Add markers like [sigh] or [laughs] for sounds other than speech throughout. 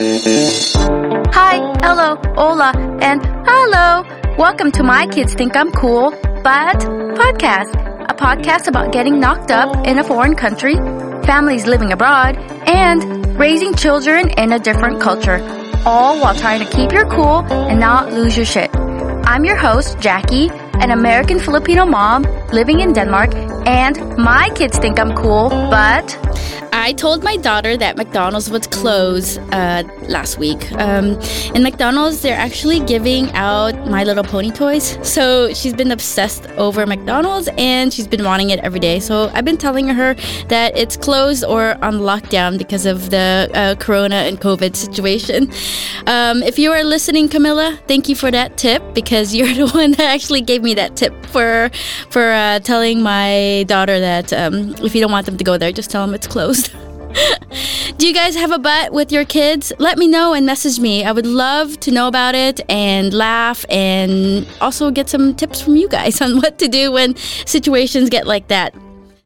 Hi, hello, hola, and hello. Welcome to My Kids Think I'm Cool, but podcast. A podcast about getting knocked up in a foreign country, families living abroad, and raising children in a different culture. All while trying to keep your cool and not lose your shit. I'm your host, Jackie, an American Filipino mom living in Denmark, and my kids think I'm cool, but I told my daughter that McDonald's would close uh, last week. Um, in McDonald's, they're actually giving out My Little Pony toys. So she's been obsessed over McDonald's and she's been wanting it every day. So I've been telling her that it's closed or on lockdown because of the uh, Corona and COVID situation. Um, if you are listening, Camilla, thank you for that tip because [laughs] you're the one that actually gave me that tip for for uh, telling my daughter that um, if you don't want them to go there, just tell them it's closed. Do you guys have a butt with your kids? Let me know and message me. I would love to know about it and laugh and also get some tips from you guys [laughs] on what to do when situations get like that.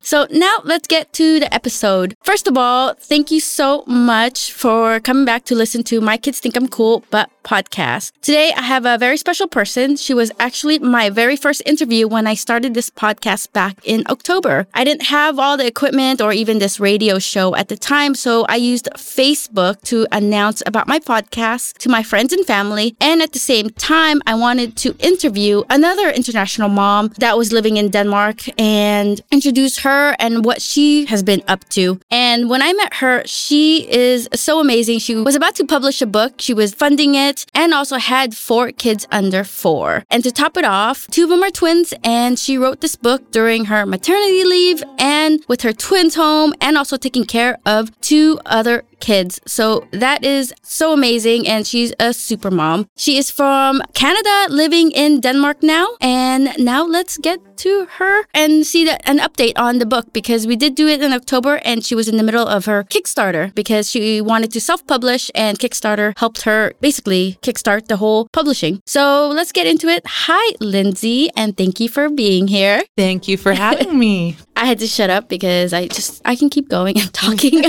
So now let's get to the episode. First of all, thank you so much for coming back to listen to My Kids Think I'm Cool, but podcast. Today, I have a very special person. She was actually my very first interview when I started this podcast back in October. I didn't have all the equipment or even this radio show at the time, so I used Facebook to announce about my podcast to my friends and family. And at the same time, I wanted to interview another international mom that was living in Denmark and introduce her and what she has been up to. And when I met her, she is so amazing. She was about to publish a book, she was funding it and also had four kids under four. And to top it off, two of them are twins, and she wrote this book during her maternity leave and with her twins home, and also taking care of two other kids. So that is so amazing. And she's a super mom. She is from Canada, living in Denmark now. And now let's get to her and see that, an update on the book because we did do it in October and she was in the middle of her Kickstarter because she wanted to self publish and Kickstarter helped her basically kickstart the whole publishing. So let's get into it. Hi, Lindsay, and thank you for being here. Thank you for having me. [laughs] I had to shut up because I just I can keep going and talking.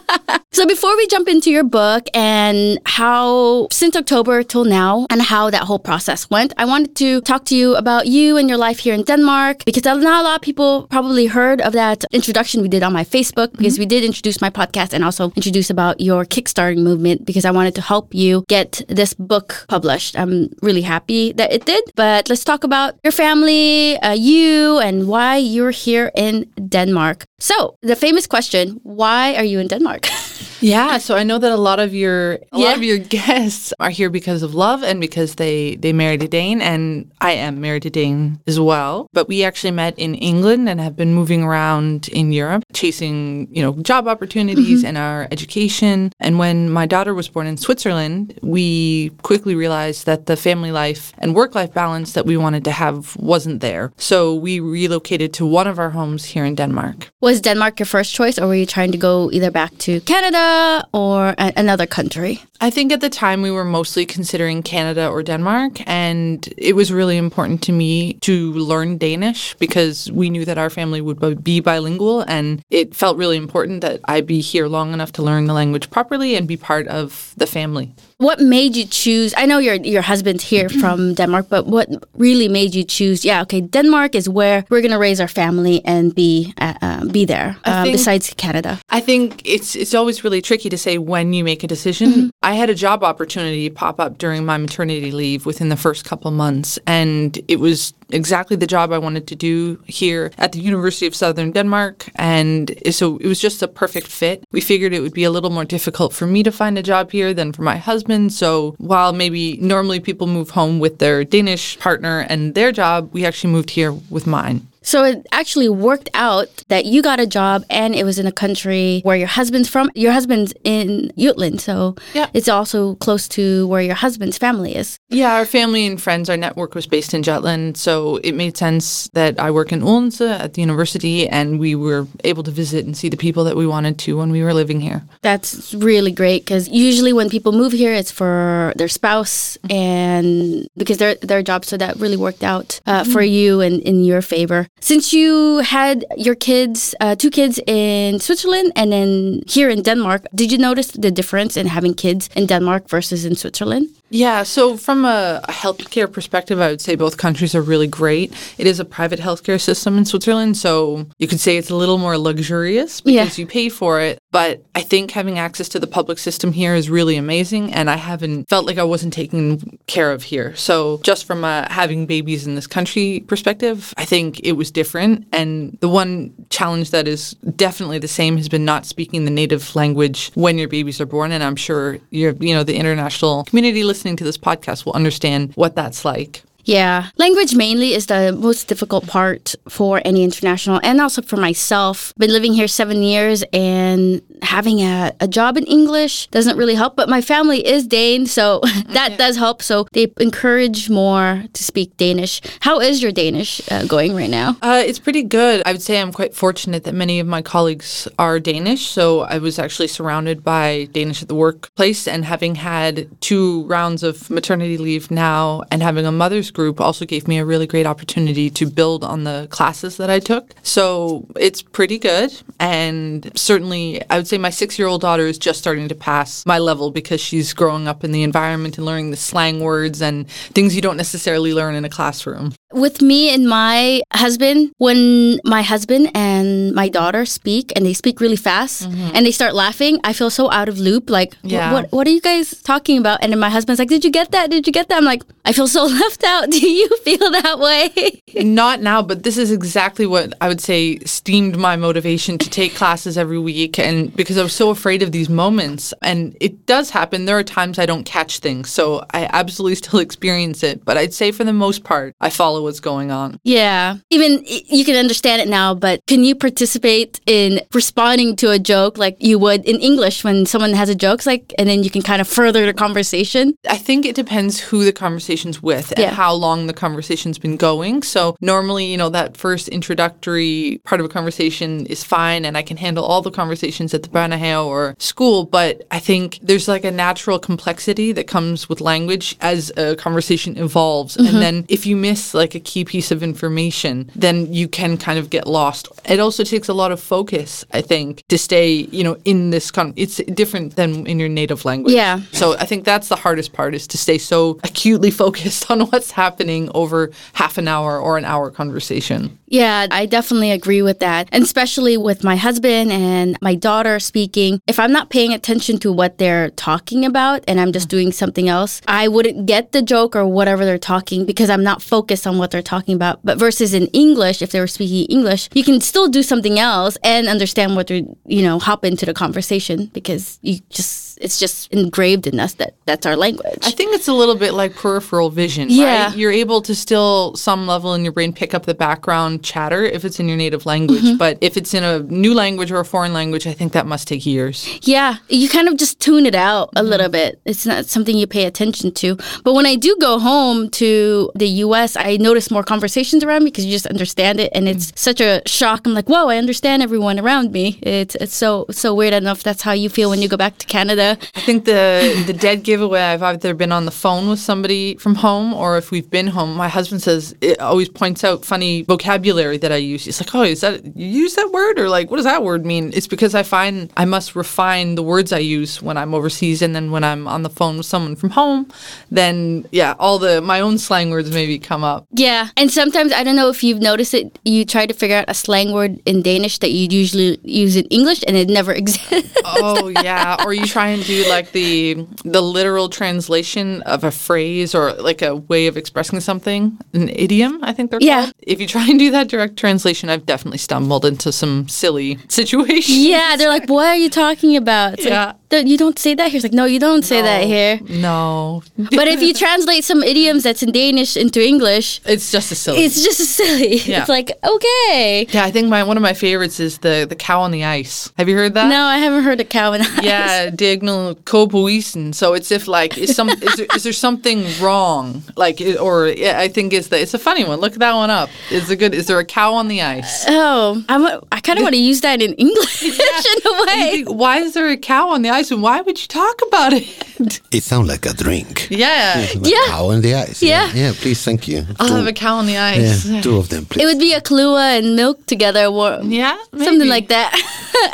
[laughs] so before we jump into your book and how since October till now and how that whole process went, I wanted to talk to you about you and your life here in Denmark because not a lot of people probably heard of that introduction we did on my Facebook because mm-hmm. we did introduce my podcast and also introduce about your kickstarting movement because I wanted to help you get this book published. I'm really happy that it did, but let's talk about your family, uh, you and why you're here in Denmark. So, the famous question, why are you in Denmark? [laughs] yeah, so I know that a lot of your a yeah. lot of your [laughs] guests are here because of love and because they they married a Dane and I am married a Dane as well. But we actually met in England and have been moving around in Europe chasing, you know, job opportunities mm-hmm. and our education. And when my daughter was born in Switzerland, we quickly realized that the family life and work life balance that we wanted to have wasn't there. So we relocated to one of our homes homes here in Denmark. Was Denmark your first choice, or were you trying to go either back to Canada or a- another country? I think at the time we were mostly considering Canada or Denmark, and it was really important to me to learn Danish because we knew that our family would be bilingual, and it felt really important that I be here long enough to learn the language properly and be part of the family. What made you choose? I know your your husband's here [clears throat] from Denmark, but what really made you choose? Yeah, okay, Denmark is where we're gonna raise our family and be uh, uh, be there. Um, think, besides Canada, I think it's it's always really tricky to say when you make a decision. Mm-hmm. I had a job opportunity pop up during my maternity leave within the first couple months, and it was exactly the job I wanted to do here at the University of Southern Denmark. And so it was just a perfect fit. We figured it would be a little more difficult for me to find a job here than for my husband. So while maybe normally people move home with their Danish partner and their job, we actually moved here with mine. So it actually worked out that you got a job and it was in a country where your husband's from. Your husband's in Jutland, so yeah. it's also close to where your husband's family is. Yeah, our family and friends, our network was based in Jutland, so it made sense that I work in Odense at the university and we were able to visit and see the people that we wanted to when we were living here. That's really great because usually when people move here, it's for their spouse and because they're their job, so that really worked out uh, mm-hmm. for you and in your favor. Since you had your kids, uh, two kids in Switzerland and then here in Denmark, did you notice the difference in having kids in Denmark versus in Switzerland? Yeah, so from a, healthcare perspective, I would say both countries are really great. It is a private healthcare system in Switzerland, so you could say it's a little more luxurious because Yeah. you pay for it. But I think having access to the public system here is really amazing, and I haven't felt like I wasn't taken care of here. So just from a having babies in this country perspective, I think it was different. And the one challenge that is definitely the same has been not speaking the native language when your babies are born. And I'm sure you're, you know, the international community listening to this podcast will understand what that's like. Yeah, language mainly is the most difficult part for any international and also for myself. Been living here seven years and having a, a job in English doesn't really help, but my family is Dane, so [laughs] that does help. So they encourage more to speak Danish. How is your Danish uh, going right now? Uh, it's pretty good. I would say I'm quite fortunate that many of my colleagues are Danish. So I was actually surrounded by Danish at the workplace, and having had two rounds of maternity leave now and having a mother's group also gave me a really great opportunity to build on the classes that I took. So it's pretty good. And certainly, I would say my six year old daughter is just starting to pass my level because she's growing up in the environment and learning the slang words and things you don't necessarily learn in a classroom. With me and my husband, when my husband and my daughter speak and they speak really fast mm-hmm. and they start laughing, I feel so out of loop. Like, "Wh- Yeah. what what are you guys talking about? And then my husband's like, Did you get that? Did you get that? I'm like, I feel so [laughs] left out. Do you [laughs] feel that way? [laughs] Not now, but this is exactly what I would say steamed my motivation to take classes every week. And because I was so afraid of these moments, and it does happen, there are times I don't catch things. So I absolutely still experience it. But I'd say for the most part, I follow what's going on. yeah. Even you can understand it now, but can you participate in responding to a joke like you would in English when someone has a joke? Like, and then you can kind of further the conversation. I think it depends who the conversation's with and Yeah. how long the conversation's been going. So normally, you know, that first introductory part of a conversation is fine and I can handle all the conversations at the børnehave or school, but I think there's like a natural complexity that comes with language as a conversation evolves. And mm-hmm. then if you miss like a key piece of information, then you can kind of get lost. It also takes a lot of focus, I think, to stay, you know, in this con- it's different than in your native language. Yeah. So I think that's the hardest part is to stay so acutely [laughs] focused on what's happening over half an hour or an hour conversation. Yeah, I definitely agree with that. And especially with my husband and my daughter speaking, if I'm not paying attention to what they're talking about and I'm just mm. doing something else, I wouldn't get the joke or whatever they're talking because I'm not focused on what they're talking about. But versus in English, if they were speaking English, you can still do something else and understand what they're, you know, hop into the conversation because you just, it's just engraved in us that that's our language. I think it's a little bit like peripheral vision. Yeah. Right? You're able to still, some level in your brain, pick up the background chatter if it's in your native language. Mm-hmm. But if it's in a new language or a foreign language, I think that must take years. Yeah, you kind of just tune it out a little bit. It's not something you pay attention to. But when I do go home to the US, I notice more conversations around me because you just understand it and it's such a shock. I'm like, whoa, I understand everyone around me. It's it's so so weird. I don't know if that's how you feel when you go back to Canada. I think the the dead giveaway. I've either been on the phone with somebody from home, or if we've been home. My husband says it always points out funny vocabulary that I use. He's like, "Oh, is that you use that word?" Or like, "What does that word mean?" It's because I find I must refine the words I use when I'm overseas, and then when I'm on the phone with someone from home, then yeah, all the my own slang words maybe come up. Yeah, and sometimes I don't know if you've noticed it. You try to figure out a slang word in Danish that you'd usually use in English, and it never [laughs] exists. oh yeah or you try and do like the the literal translation of a phrase or like a way of expressing something an idiom i think they're Yeah. called if you try and do that direct translation i've definitely stumbled into some silly [laughs] situations yeah, they're like, "What are you talking about?" It's Yeah. like, you don't say that here. It's like, no, you don't say that here. no But if you translate some idioms that's in Danish into English, it's just a silly it's just a silly. [laughs] Yeah. It's like, okay. yeah i think my one of my favorites is the the cow on the ice have you heard that No, I haven't heard of cow on and ice. yeah, dig mil kobuisen. So it's if like is some is there, is there something wrong? Like or yeah, I think it's the it's a funny one. Look that one up. Is a good. Is there a cow on the ice? Oh, I'm a, I kind of want to use that in English [laughs] in a way. think, why is there a cow on the ice, and why would you talk about it? [laughs] It sounds like a drink. Yeah, Like Yeah. Cow on the ice. Yeah. Yeah, please, thank you. I'll Two- have a cow on the ice. yeah, two of them, please. It would be a Kahlua and milk together, or Yeah, something like that,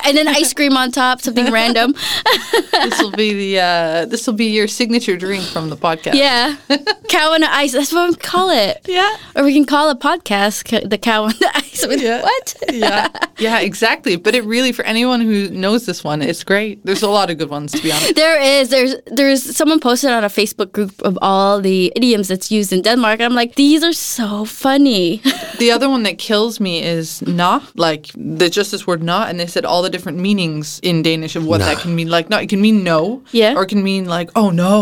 [laughs] and then ice cream on top, something random. This will be the uh, this will be your signature drink from the podcast. Yeah, cow on the ice. That's what we call it. yeah, Or we can call a podcast the cow on the ice. Yeah. What? yeah, yeah, exactly. But it really, for anyone who knows this one, it's great. There's a lot of good ones to be honest. There is. There's there's someone posted on a Facebook group of all the idioms that's used in Denmark. I'm like, these are so funny. The other one that kills me is na, like the just this word na, and they said all the different meanings in Danish of what Na. that can mean. Like no, it can mean no, Yeah. or it can mean like oh no,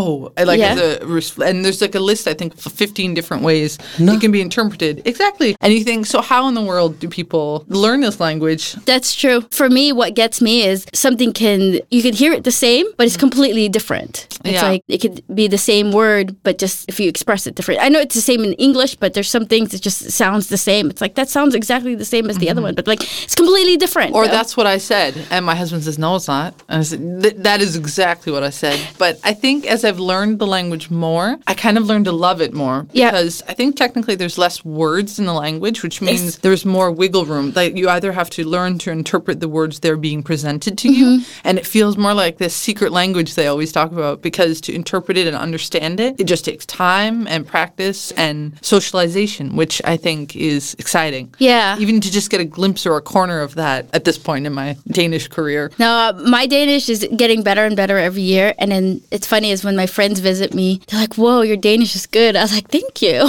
like Yeah. as a and there's like a list I think of 15 different ways No. it can be interpreted exactly. And you think so? How in the world do people learn this language? That's true. For me, what gets me is something can you can hear it the same, but it's mm. completely different. It's Yeah. like it could be the same word, but just if you express it different. I know it's the same in English, but there's some things that just sounds the same. It's like that sounds exactly the same as the other mm-hmm. one, but like it's completely different. Or you know? that's what I said, and my husband says no, it's not. And I said that is exactly what I said. But I think as I've learned the language more, I kind of learned to love it more Yeah. because I think technically there's less words in the language, which means there's more wiggle room. Like you either have to learn to interpret the words they're being presented to you, and it feels more like this secret language they always talk about because to interpret it and understand it, it just takes time and practice and socialization, which I think is exciting. Yeah. Even to just get a glimpse or a corner of that at this point in my Danish career. No, uh, my Danish is getting better and better every year. And then it's funny is when my friends visit me, they're like, "Whoa, your Danish is good." I was like, "Thank you." [laughs]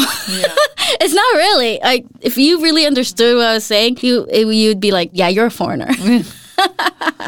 it's not really like if you really understood what I was saying, you it, you'd be like, "Yeah, you're a foreigner." [laughs]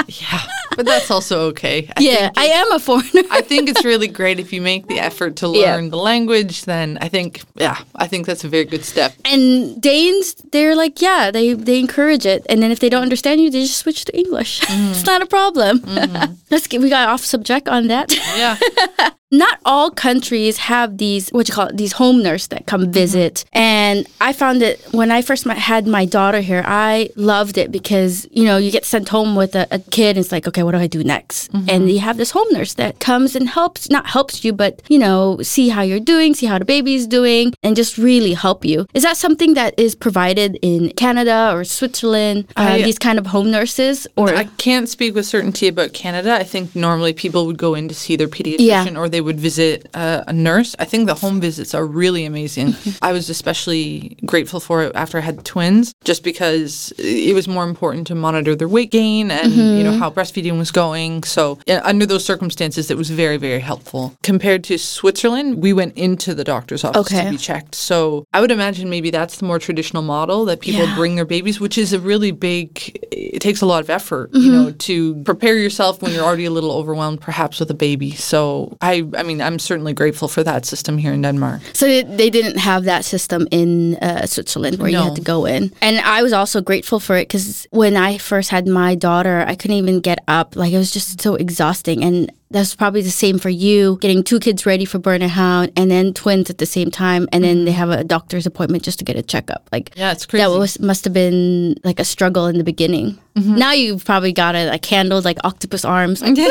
Yeah. But that's also okay. I yeah, I am a foreigner. I think it's really great if you make the effort to Yeah. learn the language, then I think, yeah, I think that's a very good step. and Danes, they're like, yeah, they they encourage it, and then if they don't understand you, they just switch to English. Mm. it's not a problem. Mm. [laughs] Let's get we got off subject on that. Yeah. [laughs] not all countries have these what you call it, these home nurse that come visit. And i found it when i first had my daughter here i loved it because you know you get sent home with a, a kid and it's like okay what do i do next? And you have this home nurse that comes and helps not helps you but you know see how you're doing see how the baby's doing and just really help you. Is that something that is provided in canada or switzerland uh, these kind of home nurses or? I can't speak with certainty about Canada. I think normally people would go in to see their pediatrician Yeah. or they would visit uh, a nurse. I think the home visits are really amazing. [laughs] I was especially grateful for it after I had twins, just because it was more important to monitor their weight gain and you know how breastfeeding was going. So yeah, under those circumstances, it was very very helpful. Compared to Switzerland, we went into the doctor's office Okay. to be checked. So I would imagine maybe that's the more traditional model that people Yeah. bring their babies, which is a really big. It takes a lot of effort, you know, to prepare yourself when you're already a little overwhelmed, perhaps with a baby. So I, I mean, I'm certainly grateful for that system here in Denmark. So they, they didn't have that system in uh, Switzerland where you had to go in. And I was also grateful for it because when I first had my daughter, I couldn't even get up. Like it was just so exhausting. And that's probably the same for you getting two kids ready for Burnout and then twins at the same time. And then they have a doctor's appointment just to get a checkup. Like, Yeah, it's crazy. that was must have been like a struggle in the beginning. Mm-hmm. Now you've probably got it like handled like octopus arms. Like, [laughs] "Woo, you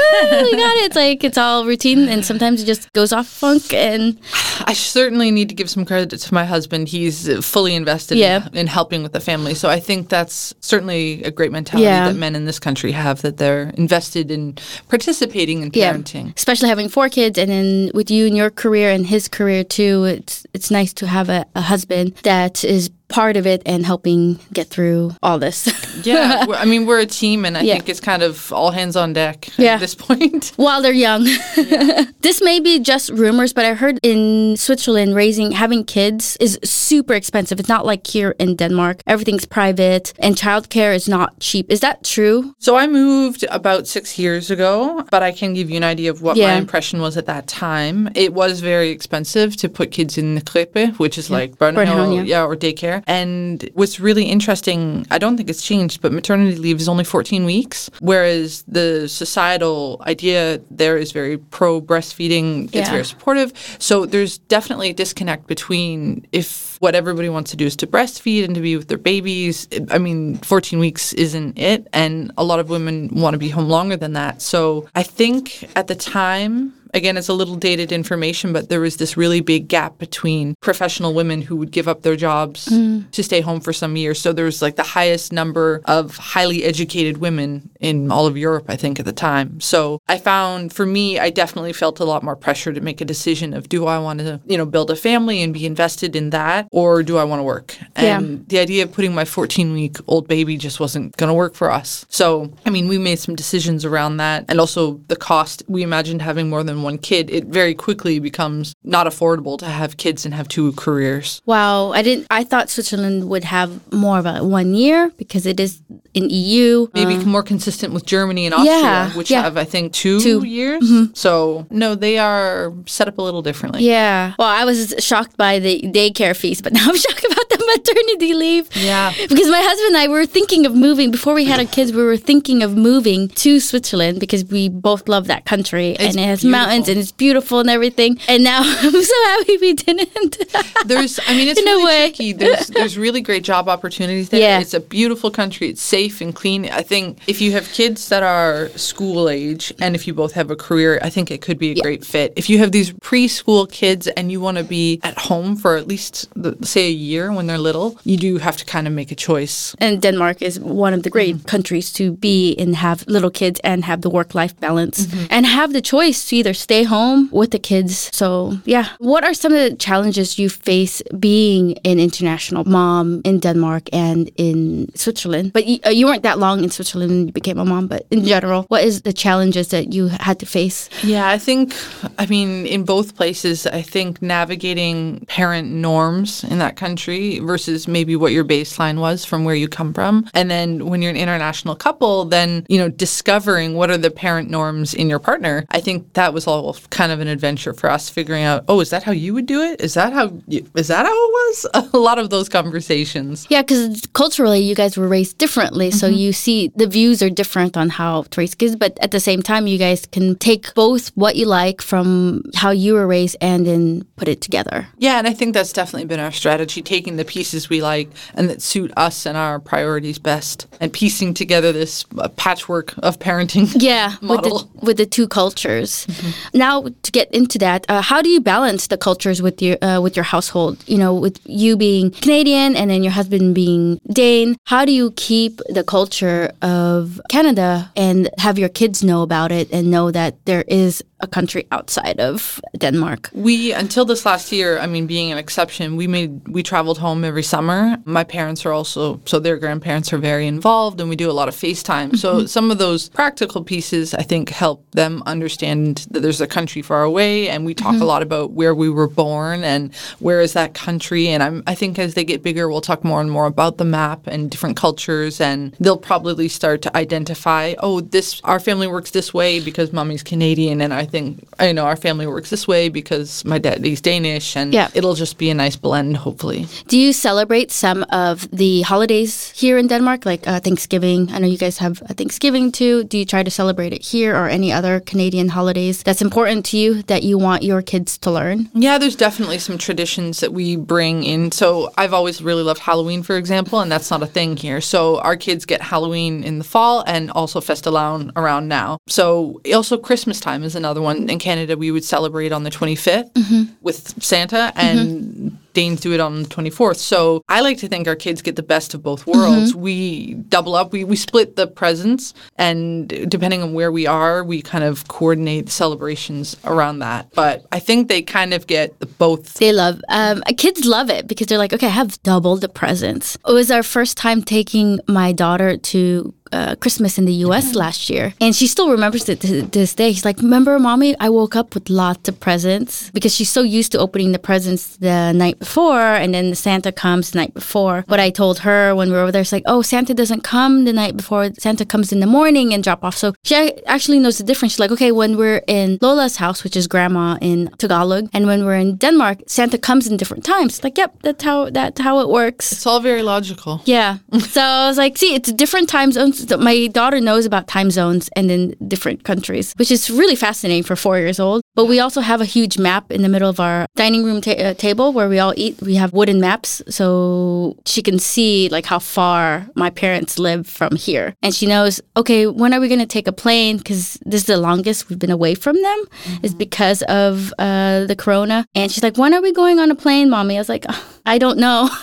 got it. It's like it's all routine, and sometimes it just goes off funk. And [sighs] I certainly need to give some credit to my husband. He's fully invested Yeah. in, in helping with the family. So I think that's certainly a great mentality Yeah. that men in this country have that they're invested in participating in parenting. Especially having four kids, and then with you and your career and his career too, it's it's nice to have a, a husband that is part of it and helping get through all this. Yeah, [laughs] I mean, we're a team, and I Yeah. think it's kind of all hands on deck Yeah. at this point. [laughs] While they're young. [laughs] this may be just rumors, but I heard in Switzerland raising having kids is super expensive. It's not like here in Denmark. Everything's private and childcare is not cheap. Is that true? So I moved about six years ago, but I can give you an idea of what my impression was at that time. It was very expensive to put kids in the krippe, which is like børnehave, yeah. yeah. or daycare. And what's really interesting, I don't think it's changed, but maternity leave is only 14 weeks, whereas the societal idea there is very pro breastfeeding. It's very supportive. So there's definitely a disconnect between if what everybody wants to do is to breastfeed and to be with their babies. I mean, 14 weeks isn't it. And a lot of women want to be home longer than that. So I think at the time, again, it's a little dated information, but there was this really big gap between professional women who would give up their jobs mm. to stay home for some years. So there was like the highest number of highly educated women in all of Europe, I think, at the time. So I found for me, I definitely felt a lot more pressure to make a decision of do I want to, you know, build a family and be invested in that or do I want to work? Yeah. And the idea of putting my 14 week old baby just wasn't going to work for us. So, I mean, we made some decisions around that and also the cost. We imagined having more than one kid. It very quickly becomes not affordable to have kids and have two careers. Wow, I didn't. I thought Switzerland would have more of a one year because it is in EU. Maybe more consistent with Germany and Austria, yeah, which yeah. have, I think, two, Two. Mm-hmm. years. So, no, they are set up a little differently. Yeah. Well, I was shocked by the daycare fees, but now I'm [laughs] shocked about the [laughs] maternity leave. Yeah. Because my husband and I were thinking of moving before we had our kids. We were thinking of moving to Switzerland because we both love that country and it has mountains and it's beautiful and everything. And now [laughs] I'm so happy we didn't. [laughs] There's, I mean, it's In a really way. tricky. There's, there's really great job opportunities there. Yeah. It's a beautiful country. It's safe and clean. I think if you have kids that are school age and if you both have a career, I think it could be a great fit. If you have these preschool kids and you want to be at home for at least, the, say, a year when they're little, you do have to kind of make a choice. and Denmark is one of the great countries to be and have little kids and have the work life balance and have the choice to either stay home with the kids. So, yeah. What are some of the challenges you face being an international mom in Denmark and in Switzerland? But you, uh, you weren't that long in Switzerland when you became a mom, but in general, what is the challenges that you had to face? Yeah, I think, I mean, in both places, I think navigating parent norms in that country versus maybe what your baseline was from where you come from. And then when you're an international couple, then, you know, discovering what are the parent norms in your partner. I think that was all kind of an adventure for us figuring out, oh, is that how you would do it? Is that how, you, is that how it was? [laughs] A lot of those conversations. Yeah, because culturally, you guys were raised differently. So mm-hmm. you see the views are different on how to raise kids. But at the same time, you guys can take both what you like from how you were raised and then put it together. Yeah, and I think that's definitely been our strategy, taking the pieces we like and that suit us and our priorities best, and piecing together this uh, patchwork of parenting. [laughs] Yeah, with Model. the, with the two cultures. Now, to get into that, uh, how do you balance the cultures with your uh, with your household? You know, with you being Canadian and then your husband being Dane. How do you keep the culture of Canada and have your kids know about it and know that there is a country outside of Denmark? We until this last year, I mean, being an exception, we made we traveled home every summer. My parents are also so their grandparents are very involved, and we do a lot of FaceTime. So mm-hmm. some of those practical pieces, I think, help them understand that there's a country far away, and we talk a mm-hmm. lot about where we were born and where is that country. And I'm I think as they get bigger, we'll talk more and more about the map and different cultures, and they'll probably start to identify, oh, this our family works this way because mommy's Canadian, and I think I know our family works this way because my daddy's Danish, and Yeah. it'll just be a nice blend, hopefully. Do you celebrate some of the holidays here in Denmark, like uh, Thanksgiving? I know you guys have a Thanksgiving too. Do you try to celebrate it here or any other Canadian holidays that's important to you that you want your kids to learn? Yeah, there's definitely some traditions that we bring in. So I've always really loved Halloween, for example, and that's not a thing here. So our kids get Halloween in the fall and also fastelavn around now. So also Christmas time is another one. In Canada, we would celebrate on the 25th mm-hmm. with Santa mm-hmm. and Danes do it on the 24th. So I like to think our kids get the best of both worlds. Mm-hmm. We double up, we, we split the presents, and depending on where we are, we kind of coordinate celebrations around that. But I think they kind of get the both. They love, um, kids love it because they're like, okay, I have double the presents. It was our first time taking my daughter to uh, Christmas in the U.S. last year, and she still remembers it to this day. She's like, "Remember, mommy? I woke up with lots of presents because she's so used to opening the presents the night before, and then the Santa comes the night before." But I told her when we were over there, it's like, "Oh, Santa doesn't come the night before. Santa comes in the morning and drop off." So she actually knows the difference. She's like, "Okay, when we're in Lola's house, which is grandma in Tagalog, and when we're in Denmark, Santa comes in different times." Like, yep, that's how that's how it works. It's all very logical. Yeah. [laughs] so I was like, see, it's different time zones. My daughter knows about time zones and in different countries, which is really fascinating for four years old. But we also have a huge map in the middle of our dining room ta- uh, table where we all eat. We have wooden maps so she can see like how far my parents live from here. And she knows, okay, when are we going to take a plane? Because this is the longest we've been away from them is because of uh, the corona. And she's like, when are we going on a plane, mommy? I was like, "Oh, I don't know. [laughs]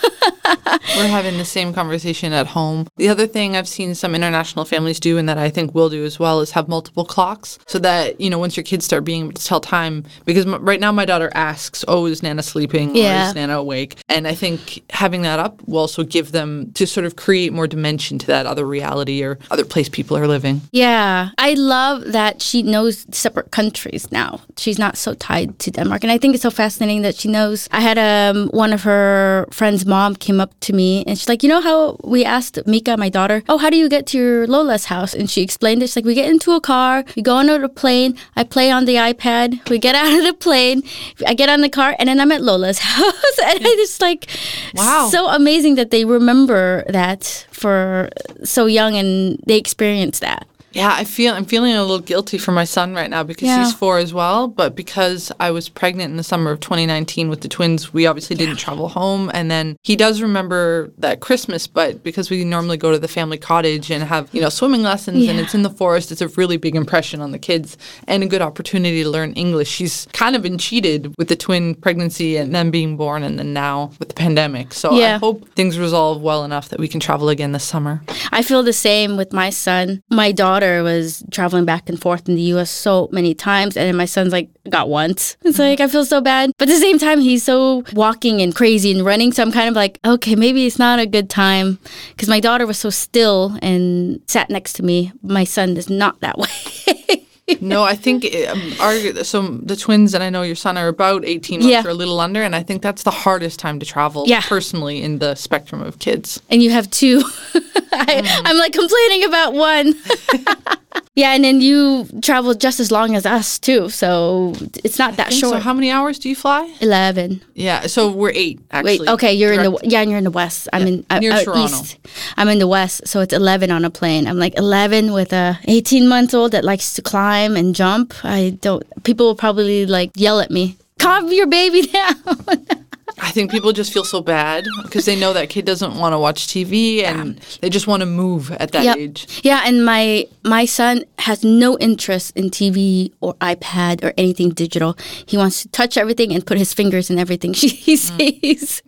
We're having the same conversation at home. The other thing I've seen some international families do, and that I think we'll do as well, is have multiple clocks so that, you know, once your kids start being able to tell time, because m- right now my daughter asks, oh, is Nana sleeping? Or Yeah. is Nana awake? And I think having that up will also give them to sort of create more dimension to that other reality or other place people are living. Yeah, I love that she knows separate countries now. She's not so tied to Denmark, and I think it's so fascinating that she knows. I had um one of her friend's mom came up to me and she's like, you know how we asked Mika, my daughter, oh, how do you get to your Lola's house? And she explained it. She's like, we get into a car, we go onto the plane, I play on the iPad, we get [laughs] out of the plane, I get on the car, and then I'm at Lola's [laughs] house, and I just like, Wow. so amazing that they remember that for so young and they experience that. Yeah, I feel I'm feeling a little guilty for my son right now because Yeah. he's four as well. But because I was pregnant in the summer of 2019 with the twins, we obviously didn't travel home. And then he does remember that Christmas, but because we normally go to the family cottage and have you know swimming lessons and it's in the forest, it's a really big impression on the kids and a good opportunity to learn English. She's kind of been cheated with the twin pregnancy and then being born, and then now with the pandemic. So I hope things resolve well enough that we can travel again this summer. I feel the same with my son. My daughter was traveling back and forth in the US so many times, and my son's like, got once. [laughs] It's like, I feel so bad. But at the same time, he's so walking and crazy and running. So I'm kind of like, okay, maybe it's not a good time because my daughter was so still and sat next to me. My son is not that [laughs] way. No, I think um, our so the twins and I know your son are about eighteen months Yeah. or a little under, and I think that's the hardest time to travel. Yeah. personally, in the spectrum of kids. and you have two. [laughs] I, I'm like complaining about one. [laughs] yeah, and then you travel just as long as us too, so it's not that short. So, how many hours do you fly? Eleven. Yeah, so we're eight actually. Wait, okay, you're in the yeah, you're in the west. I'm in uh, near uh, Toronto. east. I'm in the west, so it's 11 on a plane. I'm like 11 with a 18 month old that likes to climb and jump. I don't. People will probably like yell at me. Calm your baby [laughs] down. I think people just feel so bad because they know that kid doesn't want to watch TV and they just want to move at that Yep. age. Yeah, and my my son has no interest in TV or iPad or anything digital. He wants to touch everything and put his fingers in everything [laughs] he he sees,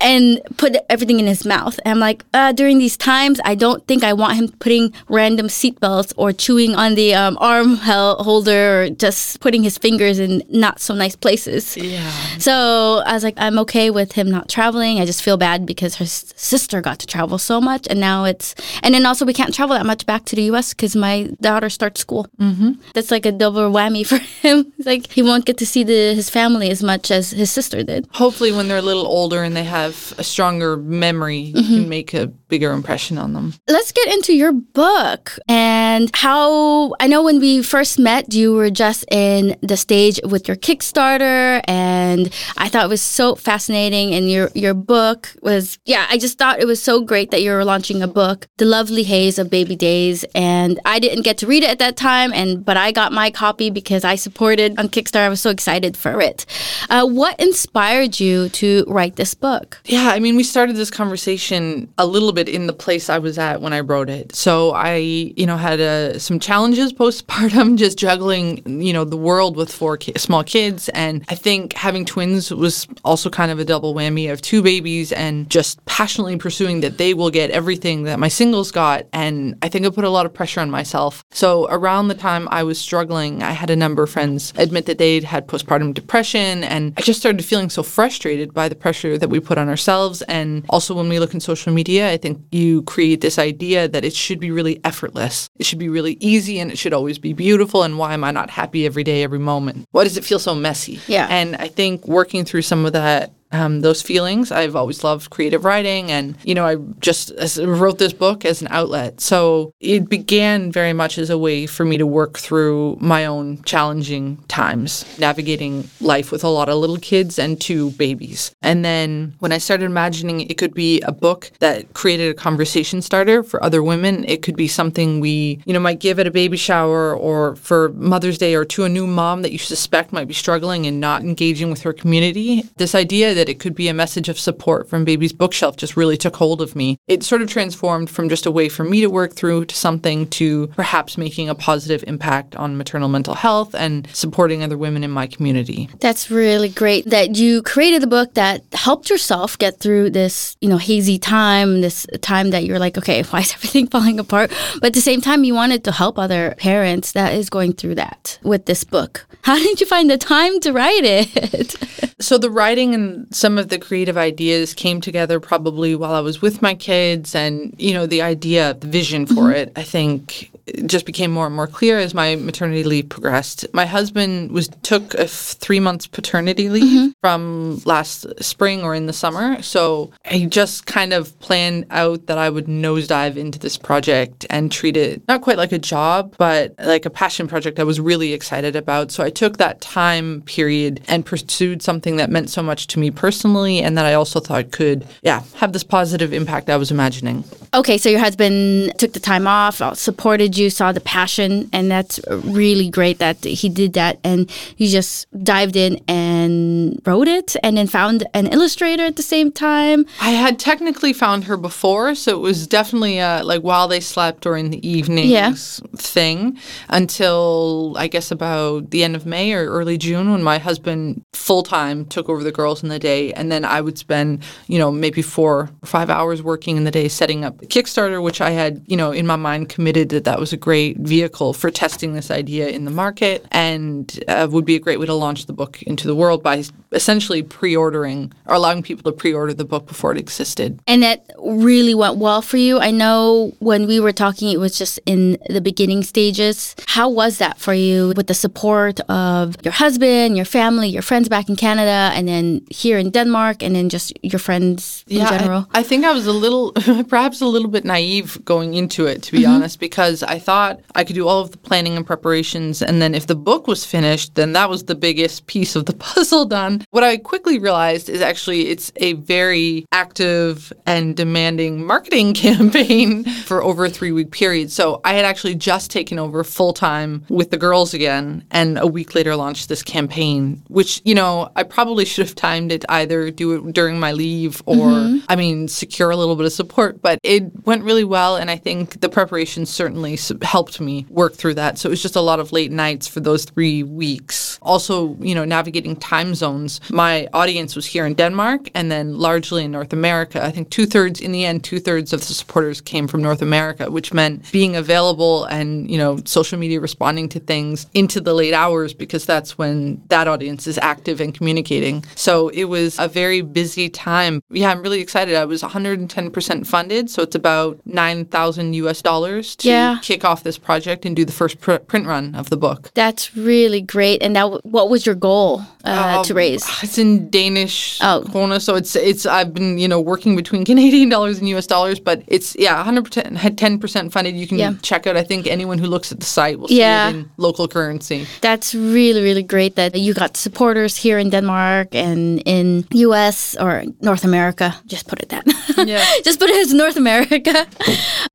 and put everything in his mouth. And I'm like, uh, during these times, I don't think I want him putting random seatbelts or chewing on the um, arm holder or just putting his fingers in not so nice places. Yeah. So I was like, I'm okay with him not traveling. I just feel bad because her sister got to travel so much, and now it's and then also we can't travel that much back to the U.S. because my daughter starts school. Mm-hmm. That's like a double whammy [laughs] for him. It's like he won't get to see the, his family as much as his sister did. Hopefully, when they're a little older and they have a stronger memory, you Mm-hmm. can make a bigger impression on them. Let's get into your book and how I know when we first met, you were just in the stage with your Kickstarter, and I thought it was so fascinating. And your your book was, yeah, I just thought it was so great that you were launching a book, The Lovely Haze of Baby Days. And I didn't get to read it at that time, and but I got my copy because I supported on Kickstarter. I was so excited for it. Uh, what inspired you to write this book? Yeah, I mean, we started this conversation a little bit in the place I was at when I wrote it. So I, you know, had had uh, some challenges postpartum, [laughs] just juggling, you know, the world with four ki- small kids. And I think having twins was also kind of a double whammy of two babies and just passionately pursuing that they will get everything that my singles got. And I think I put a lot of pressure on myself. So around the time I was struggling, I had a number of friends admit that they'd had postpartum depression. And I just started feeling so frustrated by the pressure that we put on ourselves. And also when we look in social media, I think you create this idea that it should be really effortless. It should be really easy and it should always be beautiful. And why am I not happy every day, every moment? Why does it feel so messy? Yeah. And I think working through some of that um, those feelings. I've always loved creative writing, and you know, I just wrote this book as an outlet. So it began very much as a way for me to work through my own challenging times, navigating life with a lot of little kids and two babies. And then when I started imagining it could be a book that created a conversation starter for other women, it could be something we, you know, might give at a baby shower or for Mother's Day or to a new mom that you suspect might be struggling and not engaging with her community. This idea that it could be a message of support from Baby's Bookshelf just really took hold of me. It sort of transformed from just a way for me to work through to something to perhaps making a positive impact on maternal mental health and supporting other women in my community. That's really great that you created a book that helped yourself get through this, you know, hazy time, this time that you're like, okay, [laughs] why is everything [laughs] falling apart? But at the same time, you wanted to help other parents that is going through that with this book. How did you find the time to write it? [laughs] So the writing and some of the creative ideas came together probably while I was with my kids and you know the idea the vision for mm-hmm. it I think just became more and more clear as my maternity leave progressed. My husband was took a f- 3 months paternity leave mm-hmm. from last spring or in the summer. So I just kind of planned out that I would nosedive into this project and treat it not quite like a job but like a passion project I was really excited about. So I took that time period and pursued something that meant so much to me personally and that I also thought could, yeah, have this positive impact I was imagining. Okay, so your husband took the time off, uh, supported you, saw the passion, and that's really great that he did that. And you just dived in and wrote it, and then found an illustrator at the same time. I had technically found her before, so it was definitely uh, like while they slept or in the evenings Yeah. thing until I guess about the end of May or early June when my husband full time took over the girls in the day. And then I would spend, you know, maybe four or five hours working in the day setting up Kickstarter, which I had, you know, in my mind committed that that was a great vehicle for testing this idea in the market and uh, would be a great way to launch the book into the world by essentially pre ordering or allowing people to pre order the book before it existed. And that really went well for you. I know when we were talking, it was just in the beginning stages. How was that for you with the support of your husband, your family, your friends back in Canada, and then here in Denmark, and then just your friends in general? I, think I was a little, [laughs] perhaps a little bit naive going into it, to be mm-hmm. honest, because I thought I could do all of the planning and preparations. And then if the book was finished, then that was the biggest piece of the [laughs] puzzle done. What I quickly realized is actually it's a very active and demanding marketing [laughs] campaign for over a three week period. So I had actually just taken over full time with the girls again. And a week later launched this campaign, which, you know, I probably should have timed it either do it during my leave or, mm-hmm. I mean, secure a little bit of support. But it went really well. And I think the preparation certainly helped me work through that. So it was just a lot of late nights for those three weeks. Also, you know, navigating time zones. My audience was here in Denmark and then largely in North America. I think two thirds, in the end, two thirds of the supporters came from North America, which meant being available and, you know, social media responding to things into the late hours because that's when that audience is active and communicating. So it was a very busy time. Yeah, I'm really excited. I was 110% funded. So it's about 9,000 US dollars to Yeah. kick off this project and do the first pr- print run of the book. That's really great. And now, what was your goal uh, to Um, raise? It's in Danish Oh. krona, so it's it's I've been you know working between [laughs] Canadian dollars and U.S. dollars, but it's yeah, 100 percent had 10 percent funded. You can Yeah. check out. I think anyone who looks at the site will see Yeah. it in local currency. That's really, really great that you got supporters here in Denmark and in US or North America. Just put it that. Yeah. [laughs] Just put it as North America.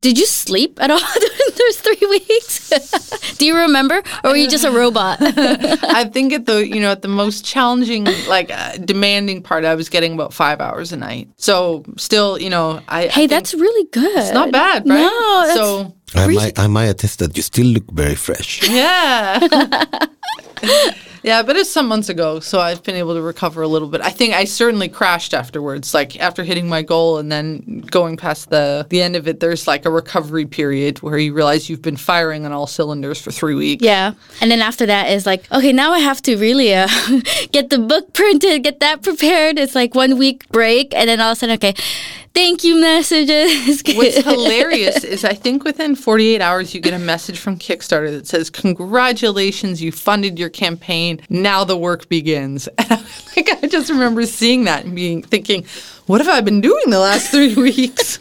Did you sleep at all [laughs] during those three weeks? [laughs] Do you remember? Or were you just a robot? I think at the you know at the most challenging like uh, demanding part, I was getting about five hours a night. So still you know I I hey, think that's really good. it's not bad, right? No, that's so I might, I might attest that you still look very fresh. Yeah. Yeah, but it's some months ago, so I've been able to recover a little bit. I think I certainly crashed afterwards, like after hitting my goal and then going past the the end of it. There's like a recovery period where you realize you've been firing on all cylinders for three weeks. Yeah. And then after that is like, okay, now I have to really uh, [laughs] get the book printed, get that prepared. It's like one week break. And then all of a sudden, okay, thank you messages. [laughs] What's hilarious is I think within 48 hours you get a message from Kickstarter that says, "Congratulations, you funded your campaign. Now the work begins." [laughs] And like I just remember seeing that and being thinking, "What have I been doing the last three [laughs] weeks?"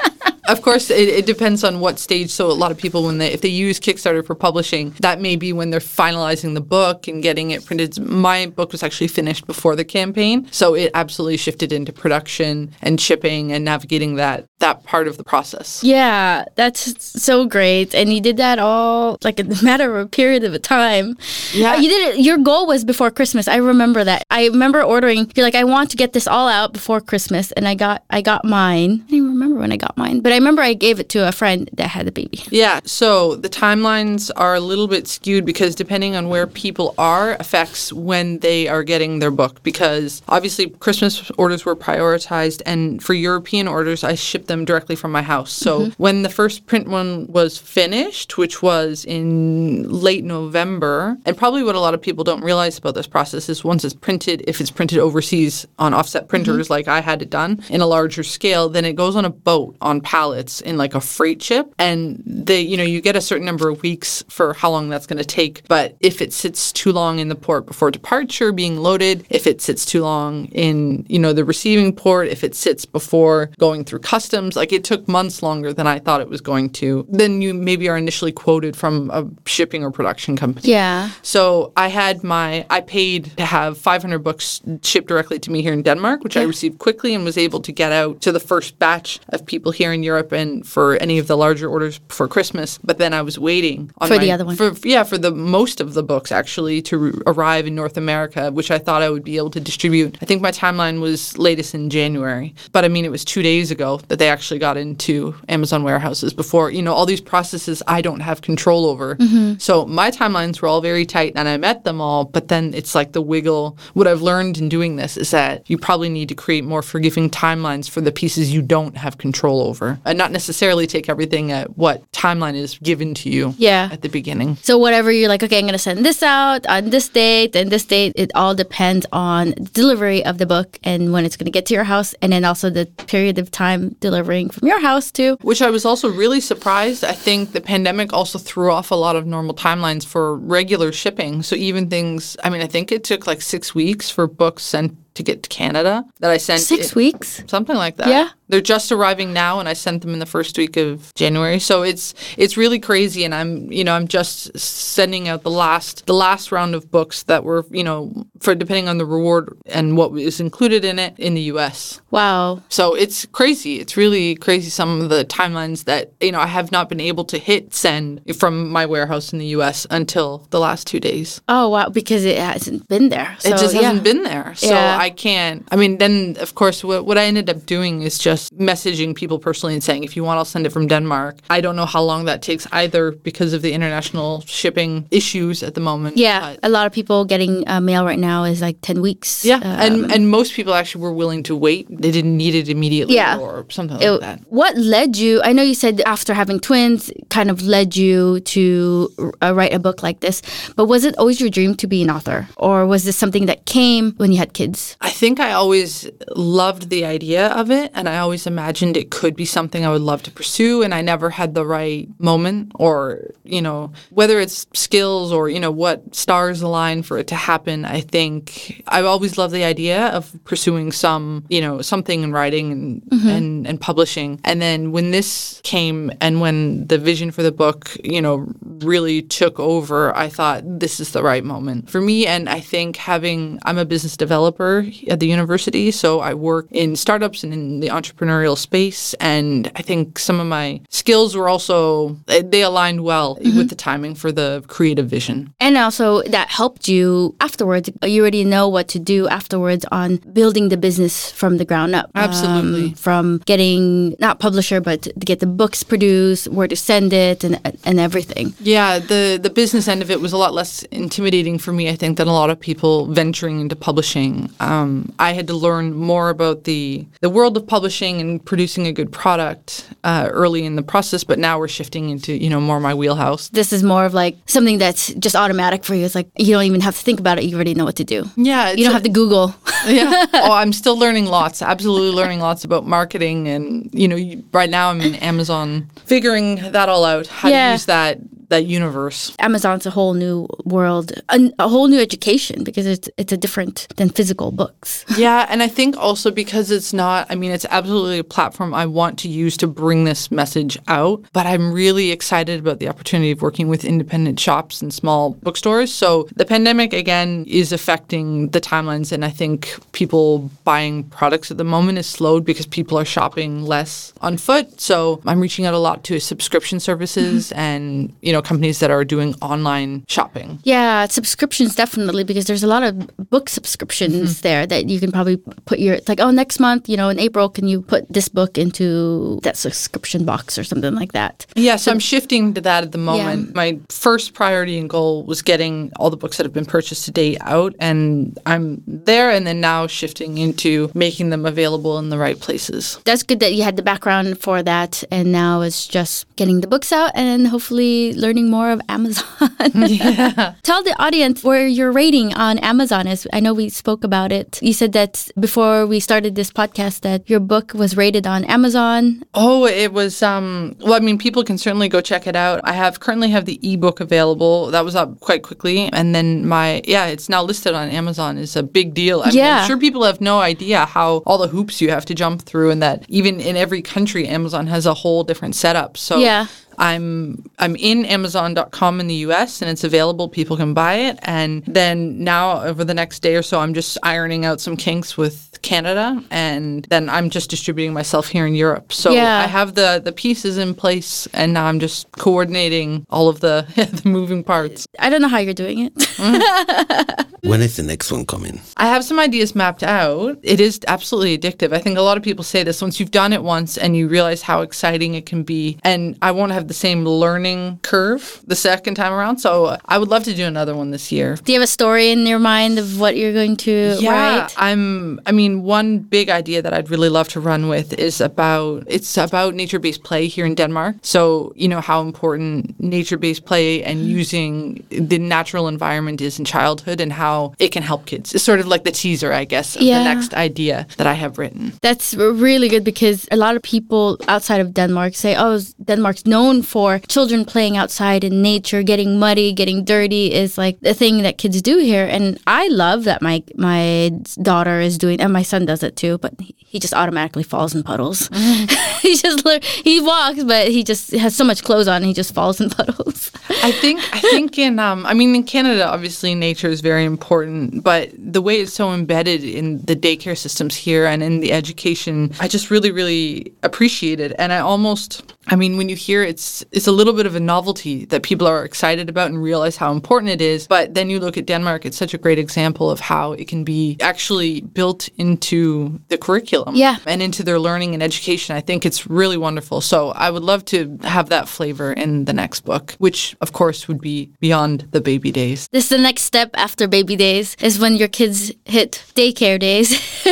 of course, it, it, depends on what stage. So a lot of people, when they if they use Kickstarter for publishing, that may be when they're finalizing the book and getting it printed. My book was actually finished before the campaign, so it absolutely shifted into production and shipping and navigating that that part of the process. Yeah, that's so great, and you did that all like in a [laughs] matter of a period of a time. Yeah, you did it. Your goal was before Christmas. I remember that. I remember ordering. You're like, I want to get this all out before Christmas, and I got I got mine. I remember when I got mine, but I remember I gave it to a friend that had a baby. Yeah, so the timelines are a little bit skewed because depending on where people are affects when they are getting their book because obviously Christmas orders were prioritized and for European orders I shipped them directly from my house. So mm-hmm. when the first print one was finished, which was in late November, and probably what a lot of people don't realize about this process is once it's printed, if it's printed overseas on offset printers mm-hmm. like I had it done in a larger scale, then it goes on a boat on pallets in like a freight ship. And they you know you get a certain number of weeks for how long that's going to take. But if it sits too long in the port before departure being loaded if it sits too long in you know the receiving port if it sits before going through customs like it took months longer than I thought it was going to. Then you maybe are initially quoted from a shipping or production company. Yeah. So I had my I paid to have 500 books shipped directly to me here in Denmark which yeah. I received quickly and was able to get out to the first batch of people here in Europe and for any of the larger orders for Christmas. But then I was waiting for my, the other one. For, yeah, for the most of the books actually to arrive in North America, which I thought I would be able to distribute. I think my timeline was latest in January, but I mean it was two days ago that they actually got into Amazon warehouses. Before you know all these processes, I don't have control over. Mm-hmm. So my timelines were all very tight, and I met them all. But then it's like the wiggle. What I've learned in doing this is that you probably need to create more forgiving timelines for the pieces you don't have control over and not necessarily take everything at what timeline is given to you yeah. at the beginning. So whatever you're like, okay, I'm going to send this out on this date and this date, it all depends on delivery of the book and when it's going to get to your house and then also the period of time delivering from your house too. Which I was also really surprised. I think the pandemic also threw off a lot of normal timelines for regular shipping. So even things, I mean, I think it took like six weeks for books sent to get to Canada that I sent. Six it, weeks? Something like that. Yeah. They're just arriving now, and I sent them in the first week of January. So it's it's really crazy, and I'm you know I'm just sending out the last the last round of books that were you know for depending on the reward and what is included in it in the U.S. Wow. So it's crazy. It's really crazy. Some of the timelines that you know I have not been able to hit send from my warehouse in the U.S. until the last two days. Oh wow! Because it hasn't been there. So, it just yeah. hasn't been there. So yeah. I can't. I mean, then of course what what I ended up doing is just just messaging people personally and saying, if you want, I'll send it from Denmark. I don't know how long that takes either because of the international shipping issues at the moment. Yeah, but a lot of people getting uh, mail right now is like 10 weeks. Yeah, um, and, and most people actually were willing to wait. They didn't need it immediately yeah. or something like it, that. What led you, I know you said after having twins, kind of led you to uh, write a book like this, but was it always your dream to be an author? Or was this something that came when you had kids? I think I always loved the idea of it and I always imagined it could be something I would love to pursue, and I never had the right moment or, you know, whether it's skills or, you know, what stars align for it to happen. I think I've always loved the idea of pursuing some, you know, something in writing and, mm-hmm. and, and publishing. And then when this came and when the vision for the book, you know, really took over, I thought this is the right moment for me. And I think having, I'm a business developer at the university. So I work in startups and in the entrepreneurial space. And I think some of my skills were also, they aligned well mm-hmm. with the timing for the creative vision. And also that helped you afterwards. You already know what to do afterwards on building the business from the ground up. Absolutely. Um, from getting not publisher, but to get the books produced, where to send it, and and everything. Yeah, the the business end of it was a lot less intimidating for me, I think, than a lot of people venturing into publishing. Um, I had to learn more about the the world of publishing and producing a good product uh, early in the process, but now we're shifting into you know more my wheelhouse. This is more of like something that's just automatic for you. It's like you don't even have to think about it; you already know what to do. Yeah, you don't have to Google. [laughs] yeah. [laughs] Oh, I'm still learning lots. Absolutely learning lots about marketing, and you know, right now I'm in Amazon, figuring that all out. How Yeah. to use that that universe. Amazon's a whole new world, a, a whole new education because it's it's a different than physical books. [laughs] Yeah, and I think also because it's not, I mean, it's absolutely a platform I want to use to bring this message out, but I'm really excited about the opportunity of working with independent shops and small bookstores. So the pandemic, again, is affecting the timelines, and I think people buying products at the moment is slowed because people are shopping less on foot. So I'm reaching out a lot to subscription services [laughs] and, you know, companies that are doing online shopping. Yeah, subscriptions definitely because there's a lot of book subscriptions mm-hmm. there that you can probably put your it's like oh next month you know in April can you put this book into that subscription box or something like that. Yeah, so I'm shifting to that at the moment. My first priority and goal was getting all the books that have been purchased to date out, and I'm there, and then now shifting into making them available in the right places. That's good that you had the background for that and now it's just getting the books out and hopefully learning more of Amazon. [laughs] [laughs] Yeah. Tell the audience where your rating on Amazon is. I know we spoke about it. You said that before we started this podcast that your book was rated on Amazon. Oh, it was um well I mean people can certainly go check it out. I have currently have the ebook available. That was up quite quickly and then my yeah, it's now listed on Amazon is a big deal. I mean, Yeah. I'm sure people have no idea how all the hoops you have to jump through and that even in every country Amazon has a whole different setup. So Yeah. I'm I'm in Amazon.com in the US and it's available. People can buy it. And then now over the next day or so I'm just ironing out some kinks with Canada and then I'm just distributing myself here in Europe. So Yeah. I have the the pieces in place and now I'm just coordinating all of the [laughs] the moving parts. I don't know how you're doing it. Mm. [laughs] When is the next one coming? I have some ideas mapped out. It is absolutely addictive. I think a lot of people say this once you've done it once and you realize how exciting it can be. And I won't have the same learning curve the second time around. So I would love to do another one this year. Do you have a story in your mind of what you're going to Yeah, write? I'm. I mean, one big idea that I'd really love to run with is about it's about nature-based play here in Denmark. So you know how important nature-based play and mm-hmm. using the natural environment is in childhood, and how it can help kids. It's sort of like the teaser, I guess, of Yeah. the next idea that I have written. That's really good because a lot of people outside of Denmark say, oh, Denmark's known for children playing outside in nature, getting muddy, getting dirty is like the thing that kids do here. And I love that my my daughter is doing, and my son does it too, but he- just automatically falls in puddles. [laughs] [laughs] he just, he walks, but he just has so much clothes on, and he just falls in puddles. I think I [laughs] think in um I mean in Canada obviously nature is very important, but the way it's so embedded in the daycare systems here and in the education, I just really really appreciate it. And I almost I mean when you hear it's it's a little bit of a novelty that people are excited about and realize how important it is, but then you look at Denmark, it's such a great example of how it can be actually built into the curriculum Yeah. and into their learning and education. I think it's really wonderful. So I would love to have that flavor in the next book, which of course would be beyond the baby days. This is the next step after baby days is when your kids hit daycare days. [laughs]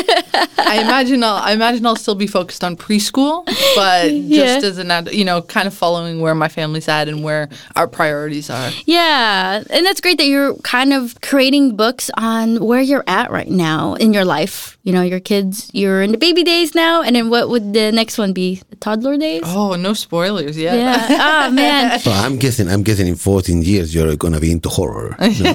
I imagine I'll I imagine I'll still be focused on preschool, but [laughs] just as an ad- you know, kind of following where my family's at and where our priorities are. Yeah, and that's great that you're kind of creating books on where you're at right now in your life. You know, your kids, you're in the baby days now, and then what would the next one be? The toddler days? Oh, no spoilers yet. Yeah. oh man. [laughs] So I'm guessing, I'm guessing in 14 years you're gonna be into horror. No?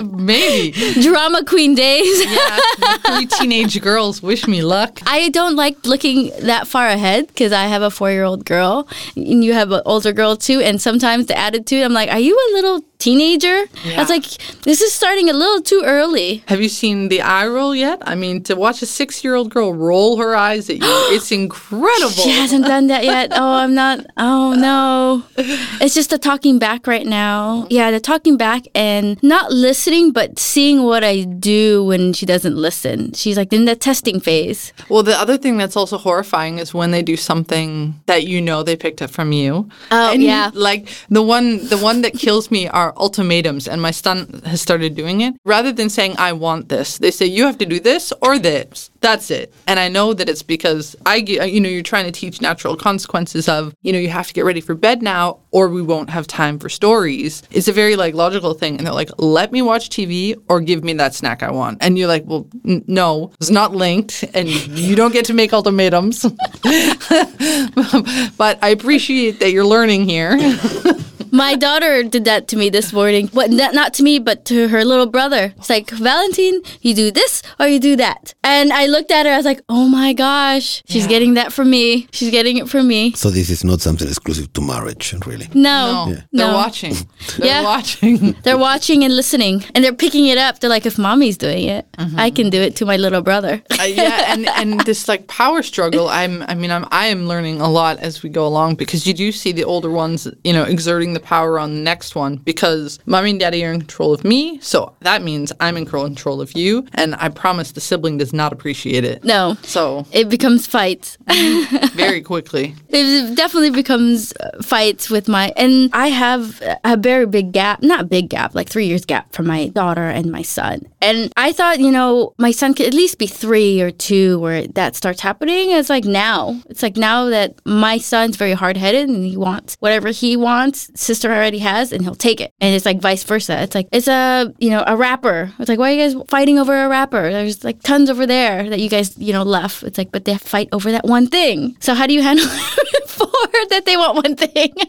[laughs] Maybe. Drama queen days. [laughs] Yeah. Three teenage girls wish me luck. I don't like looking that far ahead because I have a four year old girl and you have an older girl too. And sometimes the attitude, I'm like, are you a little teenager. I was like, this is starting a little too early. Have you seen the eye roll yet? I mean, to watch a six year old girl roll her eyes at you, it's [gasps] incredible. She hasn't done that yet. [laughs] Oh, I'm not. Oh, no. It's just the talking back right now. Yeah, the talking back and not listening, but seeing what I do when she doesn't listen. She's like in the testing phase. Well, the other thing that's also horrifying is when they do something that you know they picked up from you. Oh, And, yeah. Like the one the one that kills me are ultimatums and my son has started doing it. Rather than saying I want this, they say you have to do this or this. That's it. And I know that it's because I you know you're trying to teach natural consequences of, you know, you have to get ready for bed now or we won't have time for stories. It's a very like logical thing and they're like, "Let me watch TV or give me that snack I want." And you're like, "Well, n- no, it's not linked and you don't get to make ultimatums." [laughs] but I appreciate that you're learning here. [laughs] My daughter did that to me this morning, but not, not to me, but to her little brother. It's like, Valentine, you do this or you do that. And I looked at her, I was like, oh my gosh, she's getting that from me. She's getting it from me. So this is not something exclusive to marriage, really. No, No, no. they're watching. [laughs] They're Yeah. watching. [laughs] They're watching and listening, and they're picking it up. They're like, if mommy's doing it, I can do it to my little brother. Uh, yeah, and and [laughs] this like power struggle. I'm. I mean, I'm. I am learning a lot as we go along because you do see the older ones, you know, exerting the power on the next one because mommy and daddy are in control of me. So that means I'm in control of you, and I promise the sibling does not appreciate it. No, So it becomes fights. very quickly. [laughs] it definitely becomes uh, fights with my and i have a very big gap not big gap like three years gap from my daughter and my son and i thought you know my son could at least be three or two where that starts happening it's like now it's like now that my son's very hard-headed and he wants whatever he wants sister already has and he'll take it. And it's like vice versa. It's like it's a you know a wrapper. It's like why are you guys fighting over a wrapper? There's like tons over there that you guys you know left it's like but they fight over that one thing. So how do you handle [laughs] [laughs] that they want one thing [laughs]